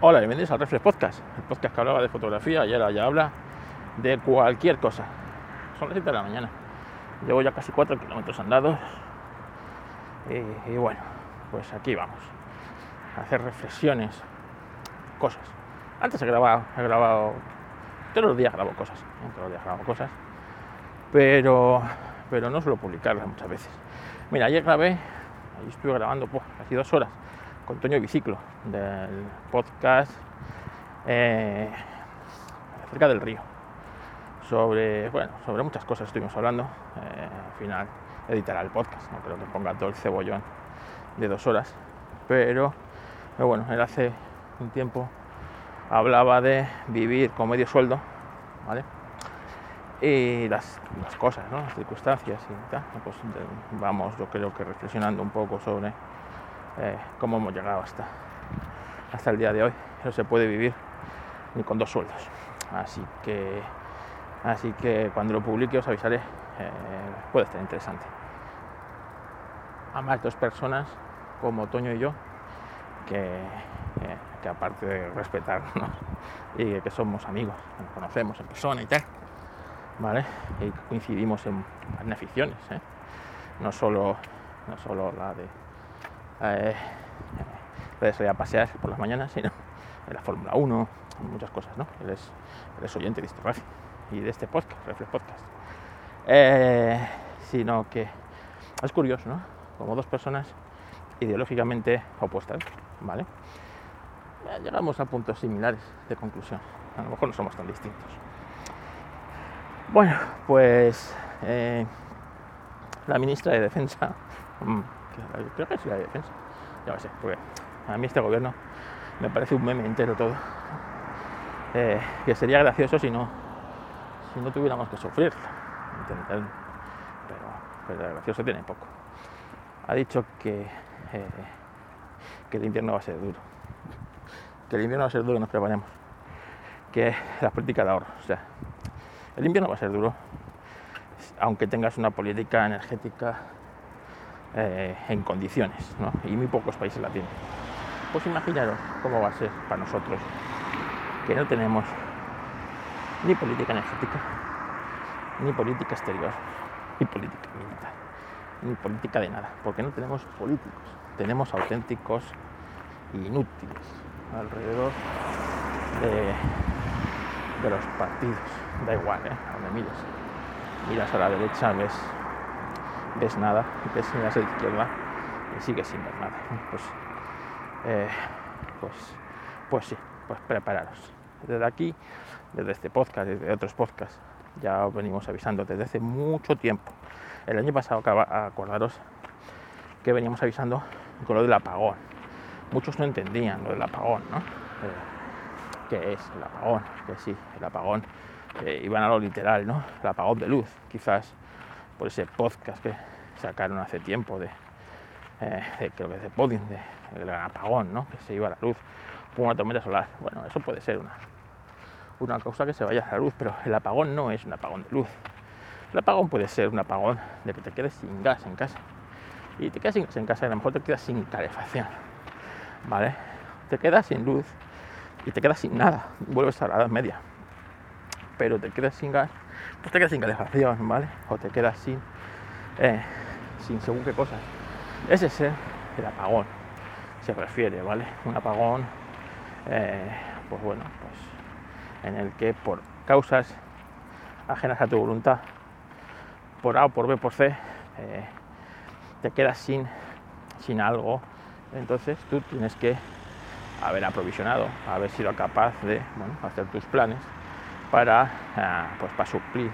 Hola, bienvenidos al Reflex Podcast, el podcast que hablaba de fotografía y ahora ya habla de cualquier cosa. Son las 7 de la mañana. Llevo ya casi 4 kilómetros andados. Y, bueno, pues aquí vamos. A hacer reflexiones, cosas. Antes he grabado, he grabado. Todos los días grabo cosas. ¿eh? Todos los días grabo cosas. Pero, pero no suelo publicarlas muchas veces. Mira, ayer grabé, ahí estuve grabando pues, casi dos horas con Toño Biciclo del podcast eh, acerca del río. Sobre, bueno, sobre muchas cosas estuvimos hablando. Eh, al final editará el podcast, no creo que ponga todo el cebollón de dos horas. Pero, pero bueno, él hace un tiempo hablaba de vivir con medio sueldo, ¿vale? y las, las, cosas, ¿no? las circunstancias y tal. Pues vamos, yo creo que reflexionando un poco sobre eh, cómo hemos llegado hasta, hasta el día de hoy. No se puede vivir ni con dos sueldos. Así que, así que cuando lo publique os avisaré. Eh, puede estar interesante. A más dos personas como Toño y yo, que, eh, que aparte de respetarnos y que somos amigos, nos conocemos en persona y tal, ¿vale? Y coincidimos en, en aficiones, ¿eh? no, solo, no solo la de eh, salir a pasear por las mañanas, sino en la Fórmula 1, muchas cosas, ¿no? Él es, oyente de este y de este podcast, Reflex Podcast. Eh, sino que es curioso, ¿no? Como dos personas ideológicamente opuestas, ¿vale? Llegamos a puntos similares de conclusión. A lo mejor no somos tan distintos. Bueno, pues eh, la ministra de Defensa, mm, creo que es la de Defensa, ya lo sé, porque a mí este gobierno me parece un meme entero todo. Eh, que sería gracioso si no, si no tuviéramos que sufrirlo. Pero, pero gracioso tiene poco. Ha dicho que, eh, que el invierno va a ser duro. Que el invierno va a ser duro nos preparemos. Que la política de ahorro. O sea, el invierno va a ser duro. Aunque tengas una política energética eh, en condiciones. Y muy pocos países la tienen. Pues imaginaros cómo va a ser para nosotros que no tenemos ni política energética, ni política exterior, ni política militar, ni política de nada, porque no tenemos políticos, tenemos auténticos inútiles alrededor de, los partidos. Da igual, ¿eh? Donde mires. Miras a la derecha, ves, ves nada, ves miras la izquierda y sigues sin ver nada. Pues eh, pues, pues sí, pues prepararos. Desde aquí, desde este podcast, desde otros podcasts, ya os venimos avisando desde hace mucho tiempo. El año pasado, acordaros que veníamos avisando con lo del apagón. Muchos no entendían lo del apagón, ¿no? Eh, ¿Qué es el apagón? Que sí, el apagón. Eh, iban a lo literal, ¿no? El apagón de luz, quizás por ese podcast que sacaron hace tiempo de, eh, de creo que de Podin, de el gran apagón, ¿no? que se iba a la luz por una tormenta solar. Bueno, eso puede ser una, una causa que se vaya a la luz, pero el apagón no es un apagón de luz. El apagón puede ser un apagón de que te quedes sin gas en casa. Y te quedas sin gas en casa y a lo mejor te quedas sin calefacción. ¿Vale? Te quedas sin luz y te quedas sin nada. Vuelves a la edad media. Pero te quedas sin gas, pues te quedas sin calefacción, ¿vale? O te quedas sin, eh, sin según qué cosas. Ese es el apagón se refiere, ¿vale? Un apagón, eh, pues bueno, pues en el que por causas ajenas a tu voluntad, por A por B, por C, eh, te quedas sin, sin algo, entonces tú tienes que haber aprovisionado, haber sido capaz de bueno, hacer tus planes para, eh, pues para suplir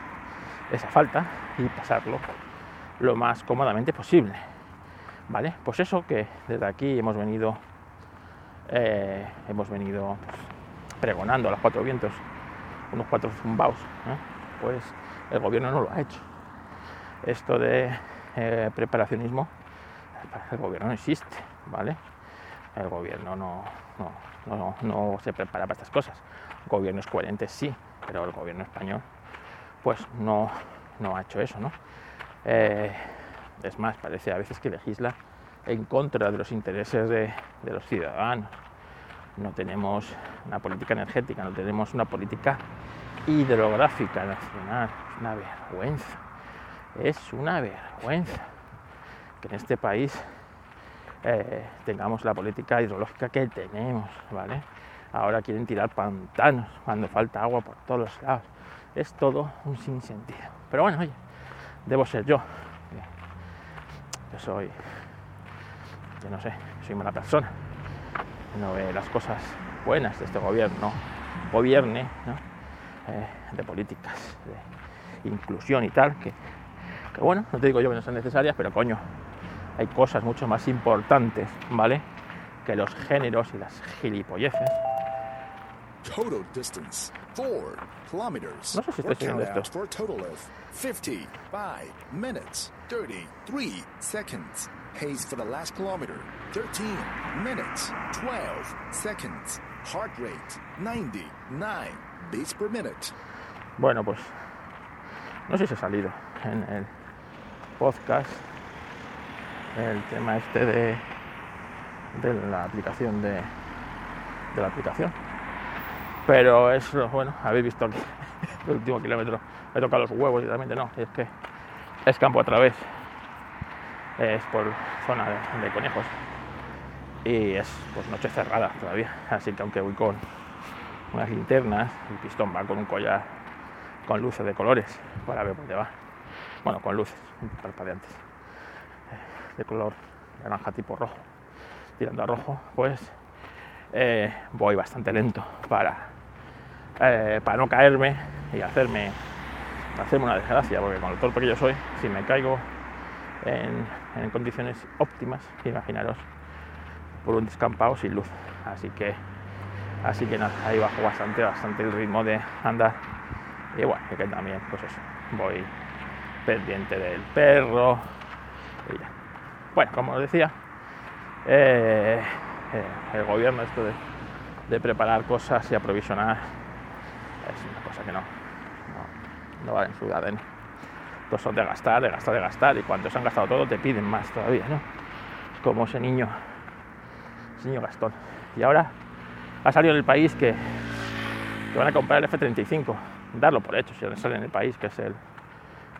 esa falta y pasarlo lo más cómodamente posible. ¿Vale? Pues eso que desde aquí hemos venido, eh, hemos venido pues, pregonando a los cuatro vientos, unos cuatro zumbaos, ¿eh? pues el gobierno no lo ha hecho. Esto de eh, preparacionismo, el gobierno no existe, ¿vale? El gobierno no, no, no, se prepara para estas cosas. Gobiernos coherentes sí, pero el gobierno español pues no, no ha hecho eso, ¿no? Es más, parece a veces que legisla en contra de los intereses de, los ciudadanos. no tenemos una política energética, no tenemos una política hidrográfica nacional. Es una vergüenza. Es una vergüenza que en este país eh, tengamos la política hidrológica que tenemos, ¿vale? Ahora quieren tirar pantanos cuando falta agua por todos los lados. Es todo un sinsentido. Pero bueno, oye, debo ser yo. Yo soy, yo no sé, soy mala persona. No ve las cosas buenas de este gobierno, gobierne, eh, de políticas, de inclusión y tal, que, que bueno, no te digo yo que no sean necesarias, pero coño, hay cosas mucho más importantes, ¿vale? Que los géneros y las gilipolleces Total distance 4 kilometers. No sé si estoy siguiendo esto. for a total of 55 minutes 33 seconds. Pace for the last kilometer 13 minutes 12 seconds. Heart rate 99 beats per minute. Bueno, pues no sé si ha salido en el podcast el tema este de, de la aplicación de, de la aplicación. Pero es bueno, habéis visto el último kilómetro. Me toca los huevos y realmente no, es que es campo a través, es por zona de, conejos. Y es pues noche cerrada todavía, así que aunque voy con unas linternas, el pistón va con un collar con luces de colores para ver dónde va. Bueno, con luces parpadeantes eh, de color naranja tipo rojo, tirando a rojo, pues eh, voy bastante lento para, eh, para no caerme y hacerme, hacerme una desgracia, porque con lo torpe que yo soy, si me caigo en, condiciones óptimas, imaginaros, por un descampado sin luz. Así que, así que nada, ahí bajo bastante, bastante el ritmo de andar. Y bueno, que también, pues eso, voy pendiente del perro. y ya. Bueno, como os decía, eh, eh, el gobierno esto de preparar cosas y aprovisionar es una cosa que no, no, vale en su ADN. Estos son de gastar, de gastar, de gastar y cuando se han gastado todo te piden más todavía, ¿no? Como ese niño, ese niño Gastón. Y ahora ha salido en el país que, que van a comprar el F-35, darlo por hecho, si sale en el país, que es el,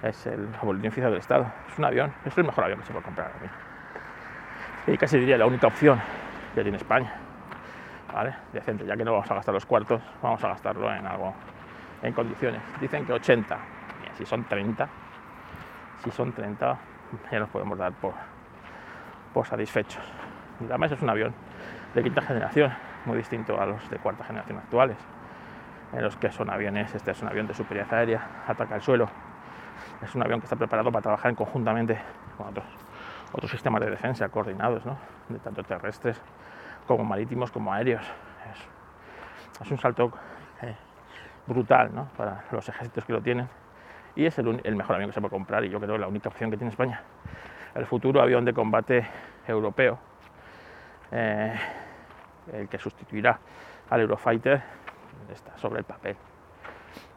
es el boletín oficial del Estado. Es un avión, es el mejor avión que se puede comprar ahora mismo. Y casi diría la única opción que tiene España. ¿Vale? Decente, ya que no vamos a gastar los cuartos, vamos a gastarlo en algo en condiciones. Dicen que 80, Mira, si son 30, si son 30, ya nos podemos dar por, por satisfechos. Y además es un avión de quinta generación, muy distinto a los de cuarta generación actuales, en los que son aviones, este es un avión de superioridad aérea, ataca el suelo, es un avión que está preparado para trabajar conjuntamente con otros, otros sistemas de defensa coordinados, ¿no? de tanto terrestres como marítimos como aéreos. Es, es un salto eh, brutal ¿no? para los ejércitos que lo tienen y es el, el mejor avión que se puede comprar y yo creo la única opción que tiene España. El futuro avión de combate europeo, eh, el que sustituirá al Eurofighter, está sobre el papel.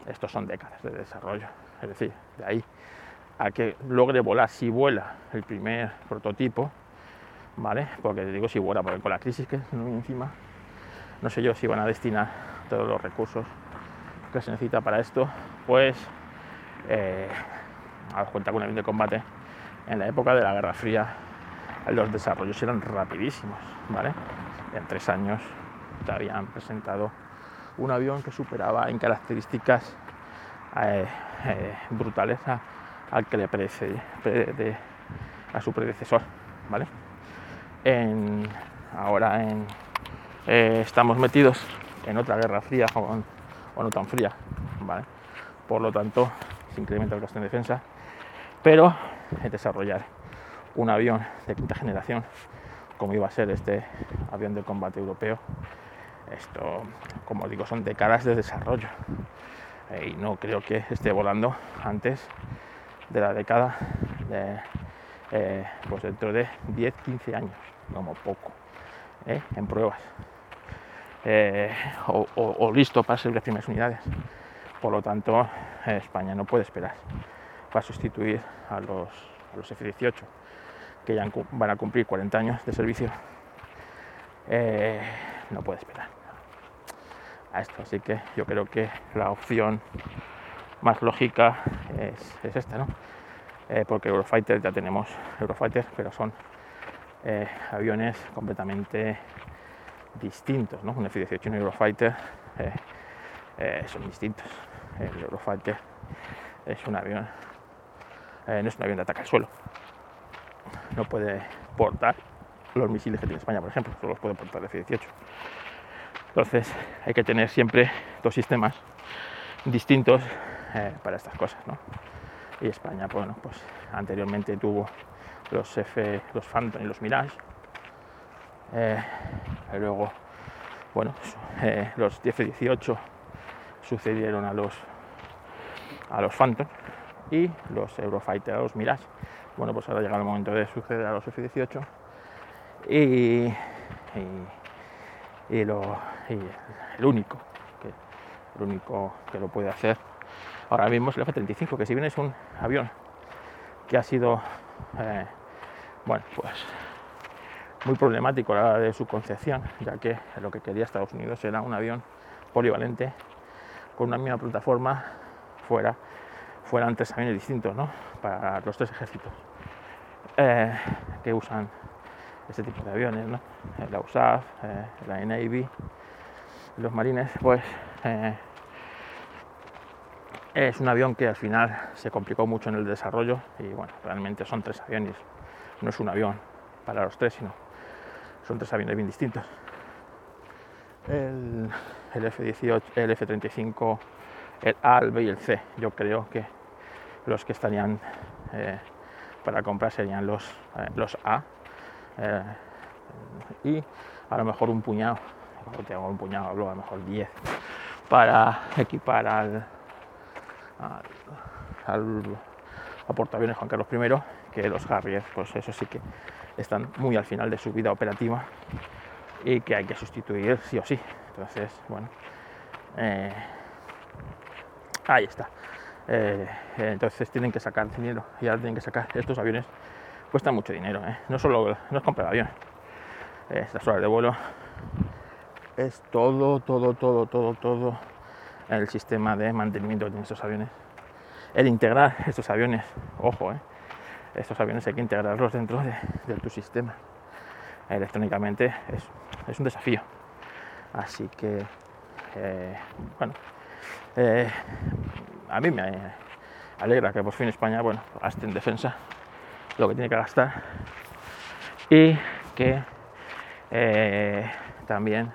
Estos son décadas de desarrollo, es decir, de ahí a que logre volar, si vuela el primer prototipo, Porque digo si vuela, porque con la crisis que encima, no sé yo si van a destinar todos los recursos que se necesita para esto, pues eh, a cuenta con un avión de combate en la época de la Guerra Fría los desarrollos eran rapidísimos, ¿vale? En tres años te habían presentado un avión que superaba en características eh, eh, brutales al que le precede, de- a su predecesor, ¿vale? Ahora en, eh, estamos metidos en otra guerra fría o, no tan fría. Por lo tanto, se incrementa el gasto en defensa, pero desarrollar un avión de quinta generación, como iba a ser este avión de combate europeo, esto, como digo, son décadas de desarrollo. Eh, y no creo que esté volando antes de la década de, eh, pues dentro de 10-15 años, como poco, ¿eh? en pruebas. Eh, o, listo para ser las primeras unidades. Por lo tanto, España no puede esperar para sustituir a los, a los F-18, que ya van a cumplir 40 años de servicio. No puede esperar a esto. Así que yo creo que la opción más lógica es, es esta, ¿no? Eh, porque Eurofighter ya tenemos Eurofighter, pero son eh, aviones completamente distintos, ¿no? Un F-18 y un Eurofighter eh, son distintos. El Eurofighter es un avión, no es un avión de ataque al suelo. No puede portar los misiles que tiene España, por ejemplo, solo los puede portar el F-18. Entonces hay que tener siempre dos sistemas distintos para estas cosas, ¿no? Y España, bueno, pues anteriormente tuvo los F, los Phantom y los Mirage. Eh, y luego, bueno, eh, los F-18 sucedieron a los a los Phantom y los Eurofighter a los Mirage. Bueno, pues ahora llega el momento de suceder a los F-18 y, y, el único el único que lo puede hacer Ahora mismo el F-35, que si bien es un avión que ha sido, eh, bueno, pues muy problemático a la hora de su concepción, ya que lo que quería Estados Unidos era un avión polivalente con una misma plataforma fuera, fueran tres aviones distintos, ¿no? Para los tres ejércitos eh, que usan este tipo de aviones, ¿no? La USAF, eh, la Navy, los marines, pues es un avión que al final se complicó mucho en el desarrollo y bueno, realmente son tres aviones, no es un avión para los tres, sino son tres aviones bien distintos. El, F-18, el F-35, el A, el B y el C, yo creo que los que estarían eh, para comprar serían los, eh, los A eh, y a lo mejor un puñado, tengo un puñado, a lo mejor 10 para equipar al, al, portaaviones Juan Carlos I, que los Harrier, pues eso sí que están muy al final de su vida operativa y que hay que sustituir sí o sí. Entonces, bueno, eh, ahí está. Eh, entonces tienen que sacar dinero y ahora tienen que sacar estos aviones cuestan mucho dinero ¿eh? no solo no es comprar avión estas horas de vuelo es todo todo todo todo todo el sistema de mantenimiento de estos aviones. El integrar estos aviones, ojo, eh, estos aviones hay que integrarlos dentro de, tu sistema. Electrónicamente es, un desafío. Así que, eh, bueno, eh, a mí me alegra que por fin España, bueno, gaste en defensa lo que tiene que gastar y que también,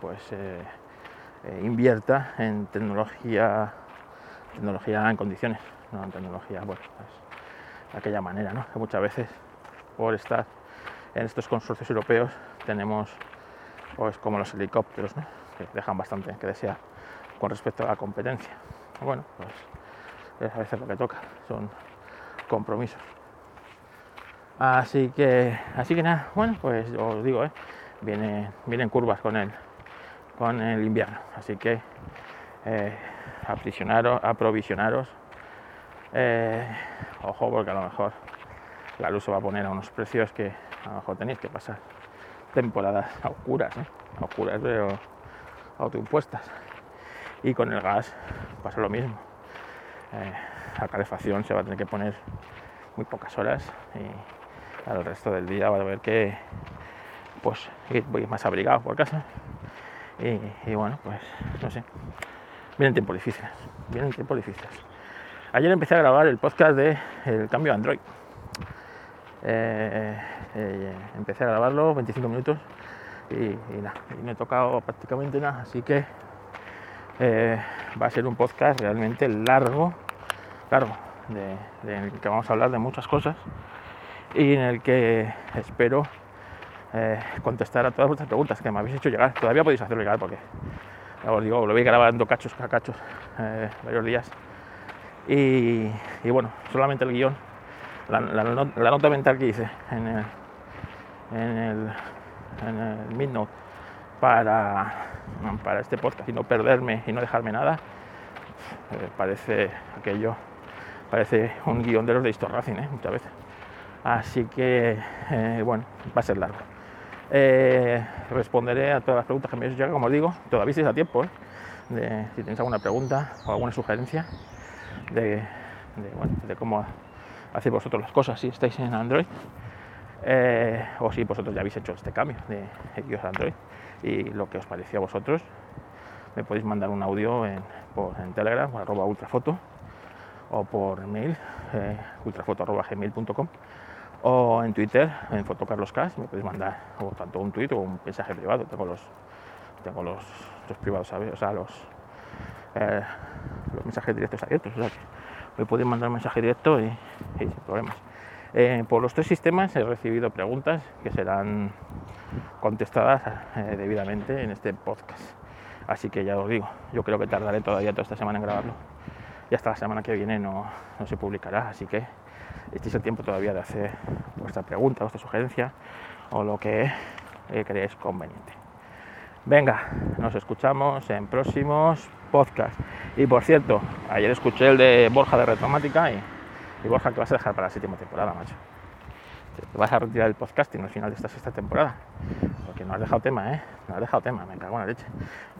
pues, eh, invierta en tecnología, tecnología en condiciones, no en tecnología, bueno, pues, de aquella manera, ¿no? Que muchas veces por estar en estos consorcios europeos tenemos, pues como los helicópteros, ¿no? Que dejan bastante que desear con respecto a la competencia. Bueno, pues es a veces lo que toca, son compromisos. Así que, así que nada, bueno, pues os digo, ¿eh? Viene, vienen curvas con él con el invierno. Así que eh, aprovisionaros. Eh, ojo, porque a lo mejor la luz se va a poner a unos precios que a lo mejor tenéis que pasar temporadas oscuras, oscuras pero autoimpuestas. Y con el gas pasa lo mismo. Eh, la calefacción se va a tener que poner muy pocas horas y al resto del día va a haber que pues ir más abrigado por casa y, bueno, pues no sé. Vienen tiempos difíciles. Vienen tiempos difíciles. Ayer empecé a grabar el podcast de cambio Android. Eh, eh, empecé a grabarlo 25 minutos y, nada, y no he tocado prácticamente nada, así que eh, va a ser un podcast realmente largo, largo, de, en el que vamos a hablar de muchas cosas y en el que espero eh, contestar a todas vuestras preguntas que me habéis hecho llegar. Todavía podéis hacerlo llegar porque, os digo, lo voy grabando cachos a cachos eh, varios días. Y, bueno, solamente el guion, la, nota mental que hice en el, en el, en para, para este podcast y no perderme y no dejarme nada, eh, parece aquello, parece un guion de los de Histor Racing, muchas veces. Así que, bueno, va a ser largo Eh, responderé a todas las preguntas que me llegado, como os digo, todavía estáis a tiempo, ¿eh? si tenéis alguna pregunta o alguna sugerencia de, cómo hacéis vosotros las cosas si estáis en Android. Eh, o si vosotros ya habéis hecho este cambio de iOS a Android y lo que os pareció a vosotros, me podéis mandar un audio en, por, Telegram, arroba ultrafoto, o por mail, eh, ultrafoto.gmail.com, o en Twitter, en fotocarloscast, me podéis mandar o tanto un tweet o un mensaje privado, tengo los, tengo los, los privados, ¿sabes? O sea, los, eh, los mensajes directos abiertos, o sea que me podéis mandar un mensaje directo y, y sin problemas. Eh, por los tres sistemas he recibido preguntas que serán contestadas eh, debidamente en este podcast. Así que ya os digo, yo creo que tardaré todavía toda esta semana en grabarlo. Y hasta la semana que viene no, no se publicará. Así que este es el tiempo todavía de hacer vuestra pregunta, vuestra sugerencia o lo que eh, creéis conveniente. Venga, nos escuchamos en próximos podcasts. Y por cierto, ayer escuché el de Borja de Retromática y, Borja que vas a dejar para la séptima temporada, macho. Te vas a retirar el podcasting al final de esta sexta temporada. Porque no has dejado tema, ¿eh? No has dejado tema, me cago en leche.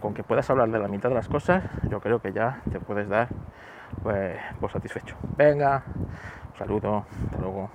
Con que puedas hablar de la mitad de las cosas, yo creo que ya te puedes dar pues, por satisfecho. Venga, un saludo, hasta luego.